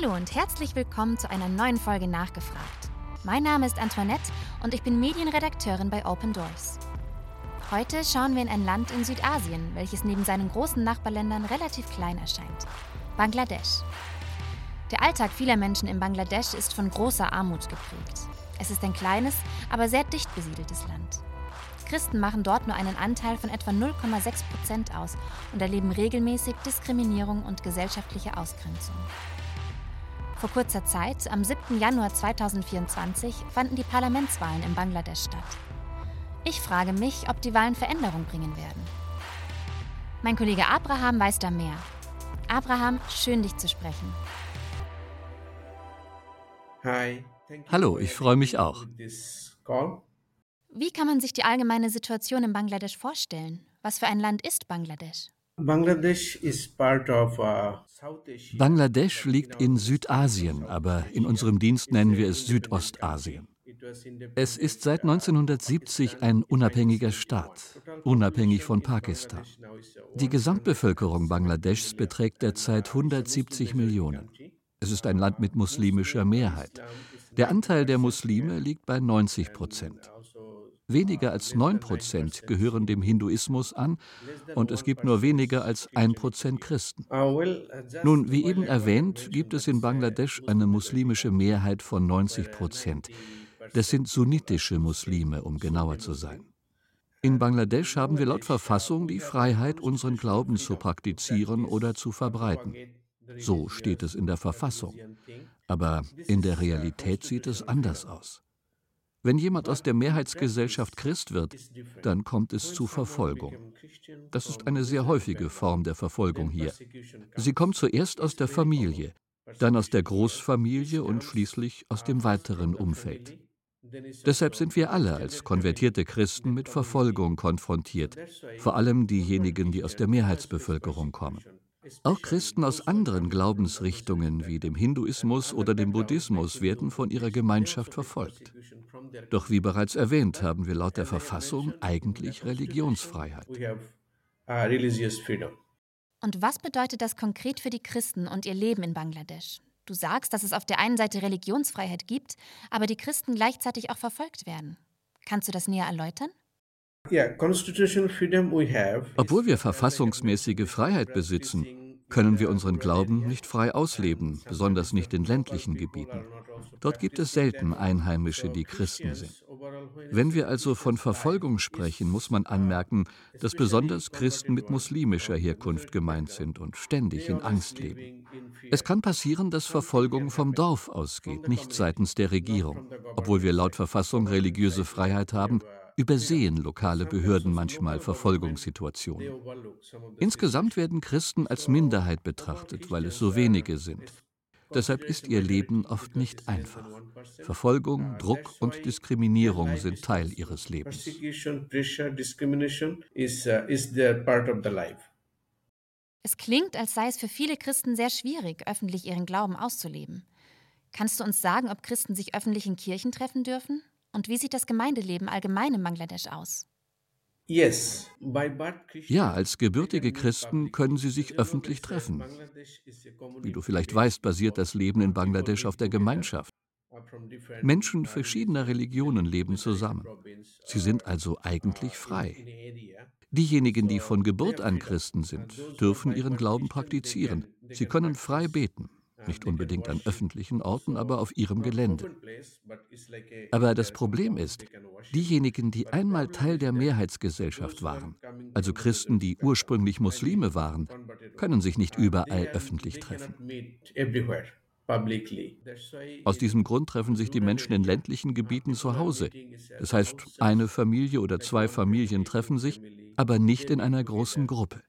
Hallo und herzlich willkommen zu einer neuen Folge Nachgefragt. Mein Name ist Antoinette und ich bin Medienredakteurin bei Open Doors. Heute schauen wir in ein Land in Südasien, welches neben seinen großen Nachbarländern relativ klein erscheint. Bangladesch. Der Alltag vieler Menschen in Bangladesch ist von großer Armut geprägt. Es ist ein kleines, aber sehr dicht besiedeltes Land. Christen machen dort nur einen Anteil von etwa 0,6 Prozent aus und erleben regelmäßig Diskriminierung und gesellschaftliche Ausgrenzung. Vor kurzer Zeit, am 7. Januar 2024, fanden die Parlamentswahlen in Bangladesch statt. Ich frage mich, ob die Wahlen Veränderung bringen werden. Mein Kollege Abraham weiß da mehr. Abraham, schön dich zu sprechen. Hallo, ich freue mich auch. Wie kann man sich die allgemeine Situation in Bangladesch vorstellen? Was für ein Land ist Bangladesch? Bangladesch uh, liegt in Südasien, aber in unserem Dienst nennen wir es Südostasien. Es ist seit 1970 ein unabhängiger Staat, unabhängig von Pakistan. Die Gesamtbevölkerung Bangladeschs beträgt derzeit 170 Millionen. Es ist ein Land mit muslimischer Mehrheit. Der Anteil der Muslime liegt bei 90 Prozent. Weniger als 9 Prozent gehören dem Hinduismus an und es gibt nur weniger als 1 Prozent Christen. Nun, wie eben erwähnt, gibt es in Bangladesch eine muslimische Mehrheit von 90 Prozent. Das sind sunnitische Muslime, um genauer zu sein. In Bangladesch haben wir laut Verfassung die Freiheit, unseren Glauben zu praktizieren oder zu verbreiten. So steht es in der Verfassung. Aber in der Realität sieht es anders aus. Wenn jemand aus der Mehrheitsgesellschaft Christ wird, dann kommt es zu Verfolgung. Das ist eine sehr häufige Form der Verfolgung hier. Sie kommt zuerst aus der Familie, dann aus der Großfamilie und schließlich aus dem weiteren Umfeld. Deshalb sind wir alle als konvertierte Christen mit Verfolgung konfrontiert, vor allem diejenigen, die aus der Mehrheitsbevölkerung kommen. Auch Christen aus anderen Glaubensrichtungen wie dem Hinduismus oder dem Buddhismus werden von ihrer Gemeinschaft verfolgt. Doch wie bereits erwähnt, haben wir laut der Verfassung eigentlich Religionsfreiheit. Und was bedeutet das konkret für die Christen und ihr Leben in Bangladesch? Du sagst, dass es auf der einen Seite Religionsfreiheit gibt, aber die Christen gleichzeitig auch verfolgt werden. Kannst du das näher erläutern? Obwohl wir verfassungsmäßige Freiheit besitzen, können wir unseren Glauben nicht frei ausleben, besonders nicht in ländlichen Gebieten. Dort gibt es selten Einheimische, die Christen sind. Wenn wir also von Verfolgung sprechen, muss man anmerken, dass besonders Christen mit muslimischer Herkunft gemeint sind und ständig in Angst leben. Es kann passieren, dass Verfolgung vom Dorf ausgeht, nicht seitens der Regierung. Obwohl wir laut Verfassung religiöse Freiheit haben, übersehen lokale Behörden manchmal Verfolgungssituationen. Insgesamt werden Christen als Minderheit betrachtet, weil es so wenige sind. Deshalb ist ihr Leben oft nicht einfach. Verfolgung, Druck und Diskriminierung sind Teil ihres Lebens. Es klingt, als sei es für viele Christen sehr schwierig, öffentlich ihren Glauben auszuleben. Kannst du uns sagen, ob Christen sich öffentlich in Kirchen treffen dürfen? Und wie sieht das Gemeindeleben allgemein in Bangladesch aus? Ja, als gebürtige Christen können sie sich öffentlich treffen. Wie du vielleicht weißt, basiert das Leben in Bangladesch auf der Gemeinschaft. Menschen verschiedener Religionen leben zusammen. Sie sind also eigentlich frei. Diejenigen, die von Geburt an Christen sind, dürfen ihren Glauben praktizieren. Sie können frei beten nicht unbedingt an öffentlichen Orten, aber auf ihrem Gelände. Aber das Problem ist, diejenigen, die einmal Teil der Mehrheitsgesellschaft waren, also Christen, die ursprünglich Muslime waren, können sich nicht überall öffentlich treffen. Aus diesem Grund treffen sich die Menschen in ländlichen Gebieten zu Hause. Das heißt, eine Familie oder zwei Familien treffen sich, aber nicht in einer großen Gruppe.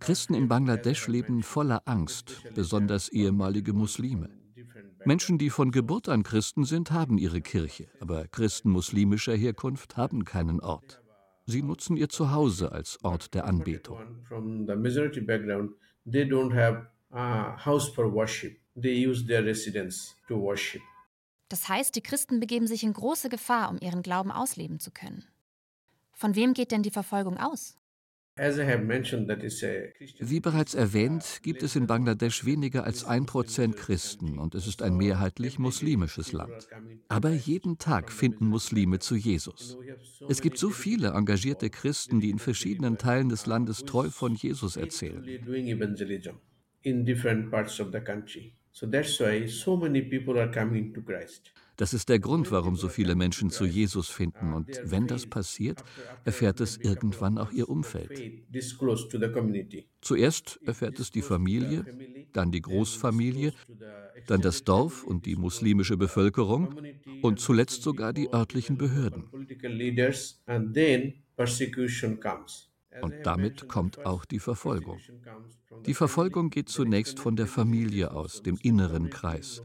Christen in Bangladesch leben voller Angst, besonders ehemalige Muslime. Menschen, die von Geburt an Christen sind, haben ihre Kirche, aber Christen muslimischer Herkunft haben keinen Ort. Sie nutzen ihr Zuhause als Ort der Anbetung. Das heißt, die Christen begeben sich in große Gefahr, um ihren Glauben ausleben zu können. Von wem geht denn die Verfolgung aus? Wie bereits erwähnt, gibt es in Bangladesch weniger als ein Prozent Christen und es ist ein mehrheitlich muslimisches Land. Aber jeden Tag finden Muslime zu Jesus. Es gibt so viele engagierte Christen, die in verschiedenen Teilen des Landes treu von Jesus erzählen. So that's why so many people are coming to Christ. Das ist der Grund, warum so viele Menschen zu Jesus finden. Und wenn das passiert, erfährt es irgendwann auch ihr Umfeld. Zuerst erfährt es die Familie, dann die Großfamilie, dann das Dorf und die muslimische Bevölkerung und zuletzt sogar die örtlichen Behörden. Und damit kommt auch die Verfolgung. Die Verfolgung geht zunächst von der Familie aus, dem inneren Kreis.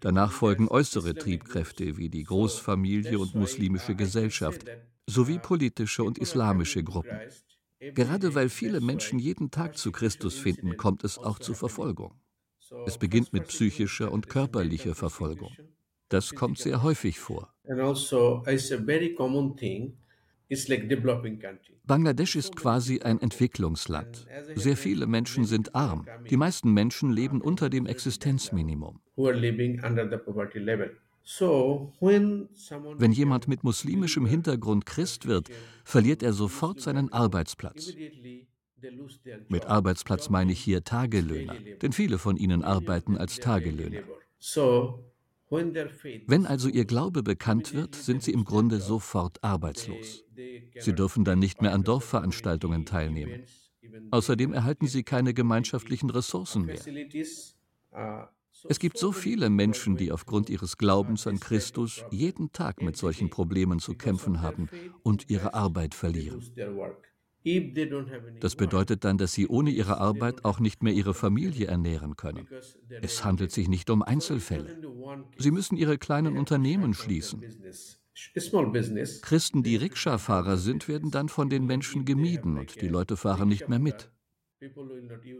Danach folgen äußere Triebkräfte wie die Großfamilie und muslimische Gesellschaft sowie politische und islamische Gruppen. Gerade weil viele Menschen jeden Tag zu Christus finden, kommt es auch zu Verfolgung. Es beginnt mit psychischer und körperlicher Verfolgung. Das kommt sehr häufig vor. Also, Bangladesch ist quasi ein Entwicklungsland. Sehr viele Menschen sind arm. Die meisten Menschen leben unter dem Existenzminimum. Wenn jemand mit muslimischem Hintergrund Christ wird, verliert er sofort seinen Arbeitsplatz. Mit Arbeitsplatz meine ich hier Tagelöhner, denn viele von ihnen arbeiten als Tagelöhner. Wenn also ihr Glaube bekannt wird, sind sie im Grunde sofort arbeitslos. Sie dürfen dann nicht mehr an Dorfveranstaltungen teilnehmen. Außerdem erhalten sie keine gemeinschaftlichen Ressourcen mehr. Es gibt so viele Menschen, die aufgrund ihres Glaubens an Christus jeden Tag mit solchen Problemen zu kämpfen haben und ihre Arbeit verlieren. Das bedeutet dann, dass sie ohne ihre Arbeit auch nicht mehr ihre Familie ernähren können. Es handelt sich nicht um Einzelfälle. Sie müssen ihre kleinen Unternehmen schließen. Christen, die Rikscha-Fahrer sind, werden dann von den Menschen gemieden und die Leute fahren nicht mehr mit.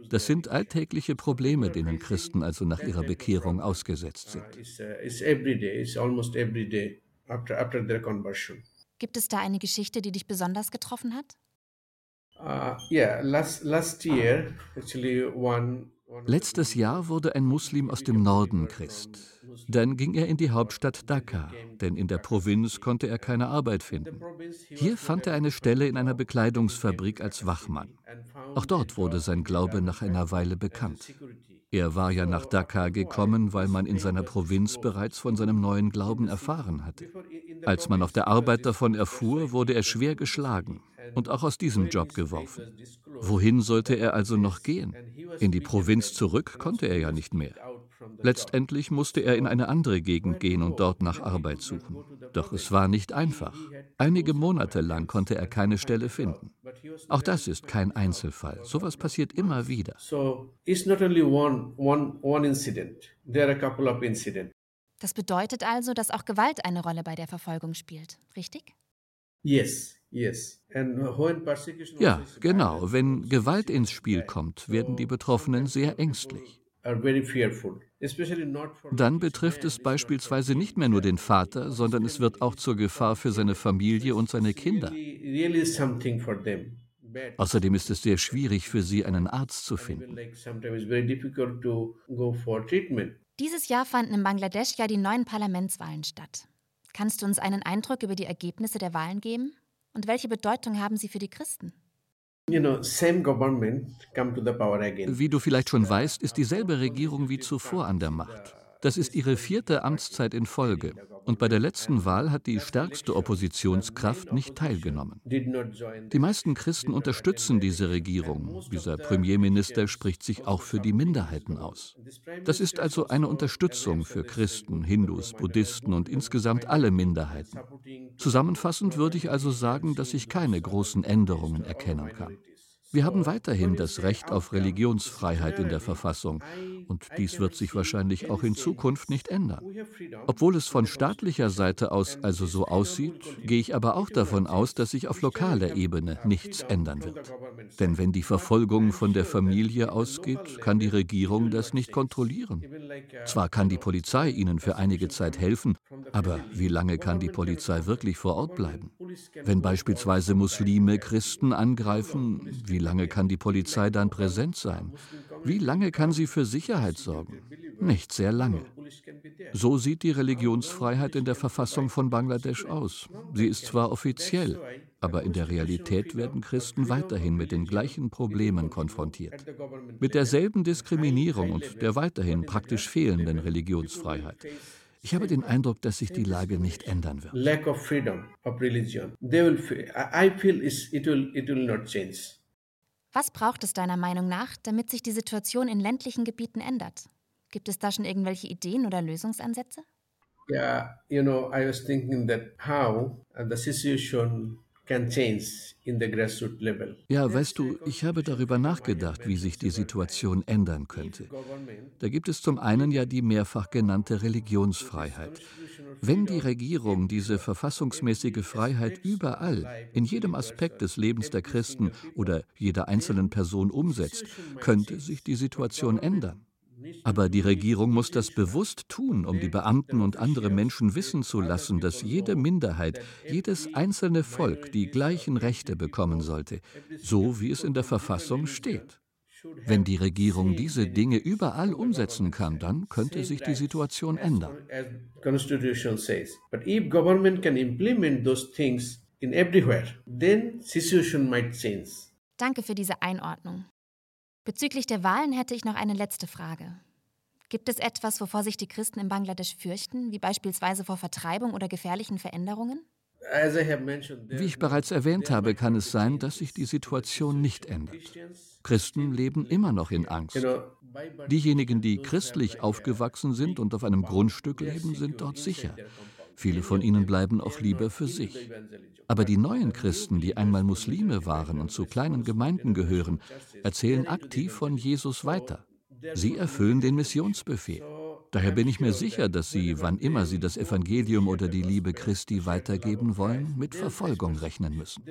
Das sind alltägliche Probleme, denen Christen also nach ihrer Bekehrung ausgesetzt sind. Gibt es da eine Geschichte, die dich besonders getroffen hat? Letztes Jahr wurde ein Muslim aus dem Norden Christ. Dann ging er in die Hauptstadt Dhaka, denn in der Provinz konnte er keine Arbeit finden. Hier fand er eine Stelle in einer Bekleidungsfabrik als Wachmann. Auch dort wurde sein Glaube nach einer Weile bekannt. Er war ja nach Dhaka gekommen, weil man in seiner Provinz bereits von seinem neuen Glauben erfahren hatte. Als man auf der Arbeit davon erfuhr, wurde er schwer geschlagen und auch aus diesem Job geworfen. Wohin sollte er also noch gehen? In die Provinz zurück konnte er ja nicht mehr. Letztendlich musste er in eine andere Gegend gehen und dort nach Arbeit suchen. Doch es war nicht einfach. Einige Monate lang konnte er keine Stelle finden. Auch das ist kein Einzelfall. Sowas passiert immer wieder. Das bedeutet also, dass auch Gewalt eine Rolle bei der Verfolgung spielt, richtig? Yes. Ja, genau. Wenn Gewalt ins Spiel kommt, werden die Betroffenen sehr ängstlich. Dann betrifft es beispielsweise nicht mehr nur den Vater, sondern es wird auch zur Gefahr für seine Familie und seine Kinder. Außerdem ist es sehr schwierig für sie, einen Arzt zu finden. Dieses Jahr fanden in Bangladesch ja die neuen Parlamentswahlen statt. Kannst du uns einen Eindruck über die Ergebnisse der Wahlen geben? Und welche Bedeutung haben sie für die Christen? Wie du vielleicht schon weißt, ist dieselbe Regierung wie zuvor an der Macht. Das ist ihre vierte Amtszeit in Folge. Und bei der letzten Wahl hat die stärkste Oppositionskraft nicht teilgenommen. Die meisten Christen unterstützen diese Regierung. Dieser Premierminister spricht sich auch für die Minderheiten aus. Das ist also eine Unterstützung für Christen, Hindus, Buddhisten und insgesamt alle Minderheiten. Zusammenfassend würde ich also sagen, dass ich keine großen Änderungen erkennen kann. Wir haben weiterhin das Recht auf Religionsfreiheit in der Verfassung und dies wird sich wahrscheinlich auch in Zukunft nicht ändern. Obwohl es von staatlicher Seite aus also so aussieht, gehe ich aber auch davon aus, dass sich auf lokaler Ebene nichts ändern wird. Denn wenn die Verfolgung von der Familie ausgeht, kann die Regierung das nicht kontrollieren. Zwar kann die Polizei ihnen für einige Zeit helfen, aber wie lange kann die Polizei wirklich vor Ort bleiben? Wenn beispielsweise Muslime Christen angreifen, wie lange kann die Polizei dann präsent sein? Wie lange kann sie für Sicherheit sorgen? Nicht sehr lange. So sieht die Religionsfreiheit in der Verfassung von Bangladesch aus. Sie ist zwar offiziell, aber in der Realität werden Christen weiterhin mit den gleichen Problemen konfrontiert. Mit derselben Diskriminierung und der weiterhin praktisch fehlenden Religionsfreiheit. Ich habe den Eindruck, dass sich die Lage nicht ändern wird. Was braucht es deiner Meinung nach, damit sich die Situation in ländlichen Gebieten ändert? Gibt es da schon irgendwelche Ideen oder Lösungsansätze? Yeah, you know, I was thinking that how the situation ja, weißt du, ich habe darüber nachgedacht, wie sich die Situation ändern könnte. Da gibt es zum einen ja die mehrfach genannte Religionsfreiheit. Wenn die Regierung diese verfassungsmäßige Freiheit überall, in jedem Aspekt des Lebens der Christen oder jeder einzelnen Person umsetzt, könnte sich die Situation ändern. Aber die Regierung muss das bewusst tun, um die Beamten und andere Menschen wissen zu lassen, dass jede Minderheit, jedes einzelne Volk die gleichen Rechte bekommen sollte, so wie es in der Verfassung steht. Wenn die Regierung diese Dinge überall umsetzen kann, dann könnte sich die Situation ändern. Danke für diese Einordnung. Bezüglich der Wahlen hätte ich noch eine letzte Frage. Gibt es etwas, wovor sich die Christen in Bangladesch fürchten, wie beispielsweise vor Vertreibung oder gefährlichen Veränderungen? Wie ich bereits erwähnt habe, kann es sein, dass sich die Situation nicht ändert. Christen leben immer noch in Angst. Diejenigen, die christlich aufgewachsen sind und auf einem Grundstück leben, sind dort sicher. Viele von ihnen bleiben auch lieber für sich. Aber die neuen Christen, die einmal Muslime waren und zu kleinen Gemeinden gehören, erzählen aktiv von Jesus weiter. Sie erfüllen den Missionsbefehl. Daher bin ich mir sicher, dass Sie, wann immer Sie das Evangelium oder die Liebe Christi weitergeben wollen, mit Verfolgung rechnen müssen.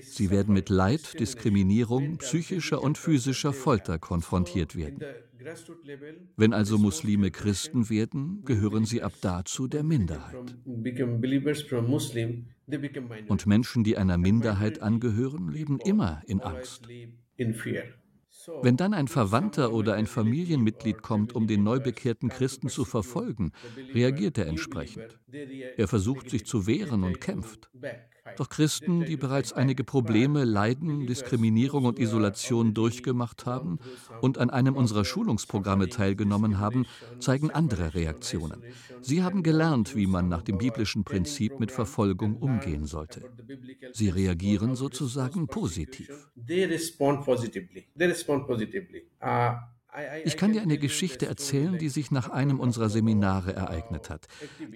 Sie werden mit Leid, Diskriminierung, psychischer und physischer Folter konfrontiert werden. Wenn also Muslime Christen werden, gehören sie ab da zu der Minderheit. Und Menschen, die einer Minderheit angehören, leben immer in Angst. Wenn dann ein Verwandter oder ein Familienmitglied kommt, um den neubekehrten Christen zu verfolgen, reagiert er entsprechend. Er versucht sich zu wehren und kämpft. Doch Christen, die bereits einige Probleme, Leiden, Diskriminierung und Isolation durchgemacht haben und an einem unserer Schulungsprogramme teilgenommen haben, zeigen andere Reaktionen. Sie haben gelernt, wie man nach dem biblischen Prinzip mit Verfolgung umgehen sollte. Sie reagieren sozusagen positiv. Ich kann dir eine Geschichte erzählen, die sich nach einem unserer Seminare ereignet hat.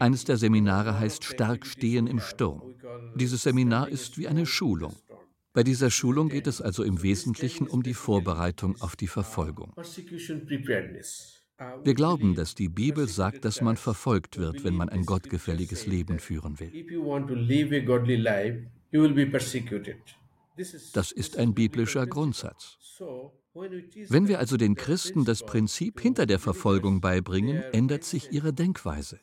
Eines der Seminare heißt Stark stehen im Sturm. Dieses Seminar ist wie eine Schulung. Bei dieser Schulung geht es also im Wesentlichen um die Vorbereitung auf die Verfolgung. Wir glauben, dass die Bibel sagt, dass man verfolgt wird, wenn man ein gottgefälliges Leben führen will. Das ist ein biblischer Grundsatz. Wenn wir also den Christen das Prinzip hinter der Verfolgung beibringen, ändert sich ihre Denkweise.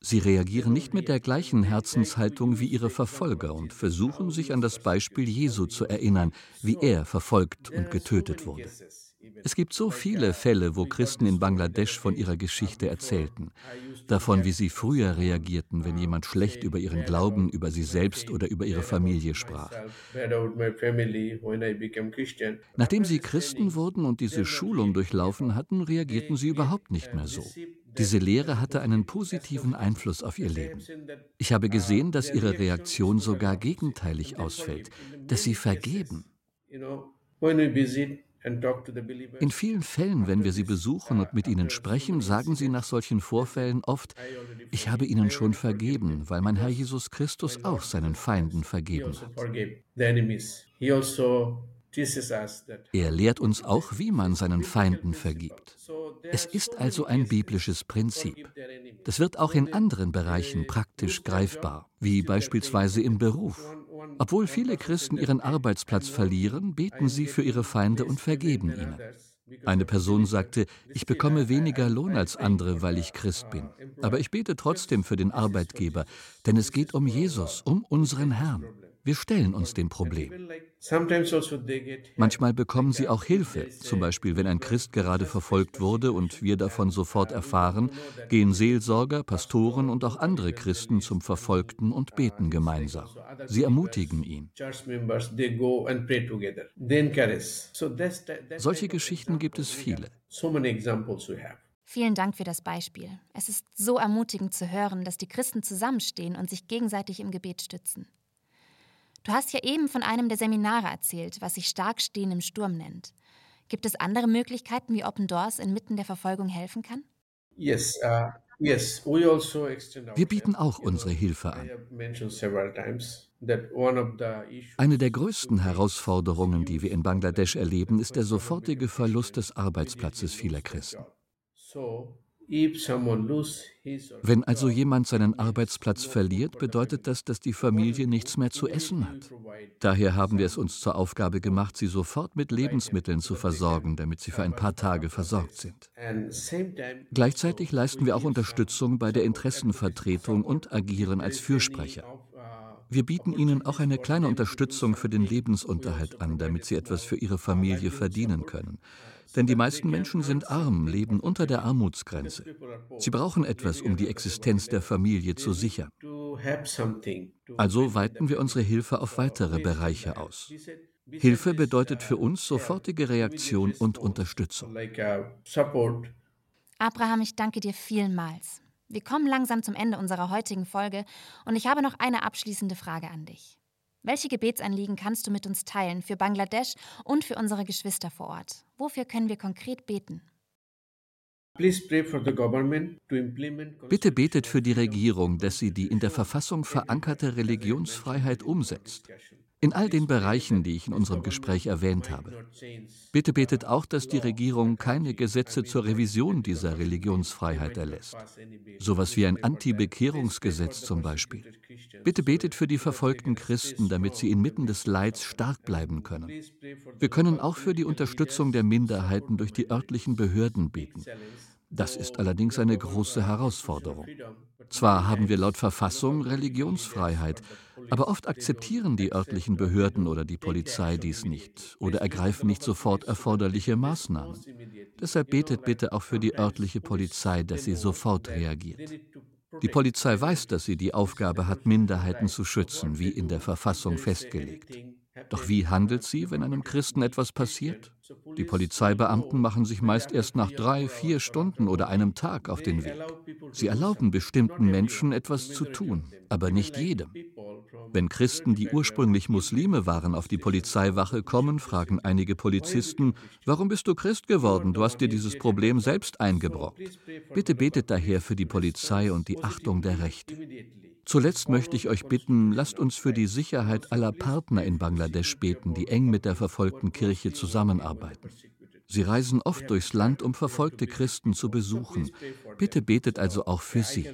Sie reagieren nicht mit der gleichen Herzenshaltung wie ihre Verfolger und versuchen sich an das Beispiel Jesu zu erinnern, wie er verfolgt und getötet wurde. Es gibt so viele Fälle, wo Christen in Bangladesch von ihrer Geschichte erzählten, davon, wie sie früher reagierten, wenn jemand schlecht über ihren Glauben, über sie selbst oder über ihre Familie sprach. Nachdem sie Christen wurden und diese Schulung durchlaufen hatten, reagierten sie überhaupt nicht mehr so. Diese Lehre hatte einen positiven Einfluss auf ihr Leben. Ich habe gesehen, dass ihre Reaktion sogar gegenteilig ausfällt, dass sie vergeben. In vielen Fällen, wenn wir sie besuchen und mit ihnen sprechen, sagen sie nach solchen Vorfällen oft, ich habe ihnen schon vergeben, weil mein Herr Jesus Christus auch seinen Feinden vergeben hat. Er lehrt uns auch, wie man seinen Feinden vergibt. Es ist also ein biblisches Prinzip. Das wird auch in anderen Bereichen praktisch greifbar, wie beispielsweise im Beruf. Obwohl viele Christen ihren Arbeitsplatz verlieren, beten sie für ihre Feinde und vergeben ihnen. Eine Person sagte, ich bekomme weniger Lohn als andere, weil ich Christ bin. Aber ich bete trotzdem für den Arbeitgeber, denn es geht um Jesus, um unseren Herrn. Wir stellen uns dem Problem. Also Manchmal bekommen sie auch Hilfe. Zum Beispiel, wenn ein Christ gerade verfolgt wurde und wir davon sofort erfahren, gehen Seelsorger, Pastoren und auch andere Christen zum Verfolgten und beten gemeinsam. Sie ermutigen ihn. Solche Geschichten gibt es viele. Vielen Dank für das Beispiel. Es ist so ermutigend zu hören, dass die Christen zusammenstehen und sich gegenseitig im Gebet stützen. Du hast ja eben von einem der Seminare erzählt, was sich Starkstehen im Sturm nennt. Gibt es andere Möglichkeiten, wie Open Doors inmitten der Verfolgung helfen kann? Yes, uh, yes. We also extend Wir bieten auch unsere Hilfe an. Eine der größten Herausforderungen, die wir in Bangladesch erleben, ist der sofortige Verlust des Arbeitsplatzes vieler Christen. Wenn also jemand seinen Arbeitsplatz verliert, bedeutet das, dass die Familie nichts mehr zu essen hat. Daher haben wir es uns zur Aufgabe gemacht, sie sofort mit Lebensmitteln zu versorgen, damit sie für ein paar Tage versorgt sind. Gleichzeitig leisten wir auch Unterstützung bei der Interessenvertretung und agieren als Fürsprecher. Wir bieten ihnen auch eine kleine Unterstützung für den Lebensunterhalt an, damit sie etwas für ihre Familie verdienen können. Denn die meisten Menschen sind arm, leben unter der Armutsgrenze. Sie brauchen etwas, um die Existenz der Familie zu sichern. Also weiten wir unsere Hilfe auf weitere Bereiche aus. Hilfe bedeutet für uns sofortige Reaktion und Unterstützung. Abraham, ich danke dir vielmals. Wir kommen langsam zum Ende unserer heutigen Folge und ich habe noch eine abschließende Frage an dich. Welche Gebetsanliegen kannst du mit uns teilen für Bangladesch und für unsere Geschwister vor Ort? Wofür können wir konkret beten? Bitte betet für die Regierung, dass sie die in der Verfassung verankerte Religionsfreiheit umsetzt in all den Bereichen, die ich in unserem Gespräch erwähnt habe. Bitte betet auch, dass die Regierung keine Gesetze zur Revision dieser Religionsfreiheit erlässt. Sowas wie ein Anti-Bekehrungsgesetz zum Beispiel. Bitte betet für die verfolgten Christen, damit sie inmitten des Leids stark bleiben können. Wir können auch für die Unterstützung der Minderheiten durch die örtlichen Behörden beten. Das ist allerdings eine große Herausforderung. Zwar haben wir laut Verfassung Religionsfreiheit, aber oft akzeptieren die örtlichen Behörden oder die Polizei dies nicht oder ergreifen nicht sofort erforderliche Maßnahmen. Deshalb betet bitte auch für die örtliche Polizei, dass sie sofort reagiert. Die Polizei weiß, dass sie die Aufgabe hat, Minderheiten zu schützen, wie in der Verfassung festgelegt. Doch wie handelt sie, wenn einem Christen etwas passiert? Die Polizeibeamten machen sich meist erst nach drei, vier Stunden oder einem Tag auf den Weg. Sie erlauben bestimmten Menschen etwas zu tun, aber nicht jedem. Wenn Christen, die ursprünglich Muslime waren, auf die Polizeiwache kommen, fragen einige Polizisten, warum bist du Christ geworden? Du hast dir dieses Problem selbst eingebrockt. Bitte betet daher für die Polizei und die Achtung der Rechte. Zuletzt möchte ich euch bitten, lasst uns für die Sicherheit aller Partner in Bangladesch beten, die eng mit der verfolgten Kirche zusammenarbeiten. Sie reisen oft durchs Land, um verfolgte Christen zu besuchen. Bitte betet also auch für sie.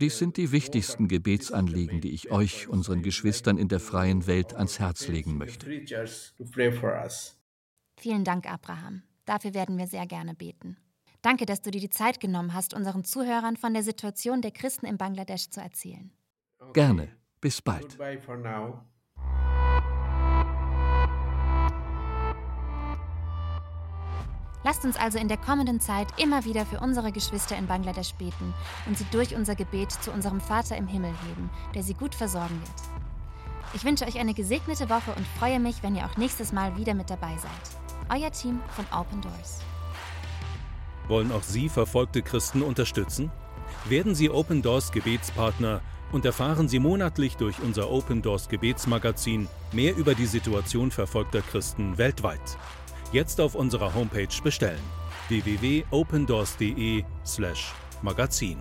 Dies sind die wichtigsten Gebetsanliegen, die ich euch, unseren Geschwistern in der freien Welt, ans Herz legen möchte. Vielen Dank, Abraham. Dafür werden wir sehr gerne beten. Danke, dass du dir die Zeit genommen hast, unseren Zuhörern von der Situation der Christen in Bangladesch zu erzählen. Gerne. Bis bald. Lasst uns also in der kommenden Zeit immer wieder für unsere Geschwister in Bangladesch beten und sie durch unser Gebet zu unserem Vater im Himmel heben, der sie gut versorgen wird. Ich wünsche euch eine gesegnete Woche und freue mich, wenn ihr auch nächstes Mal wieder mit dabei seid. Euer Team von Open Doors. Wollen auch Sie verfolgte Christen unterstützen? Werden Sie Open Doors Gebetspartner und erfahren Sie monatlich durch unser Open Doors Gebetsmagazin mehr über die Situation verfolgter Christen weltweit. Jetzt auf unserer Homepage bestellen www.opendoors.de/magazin.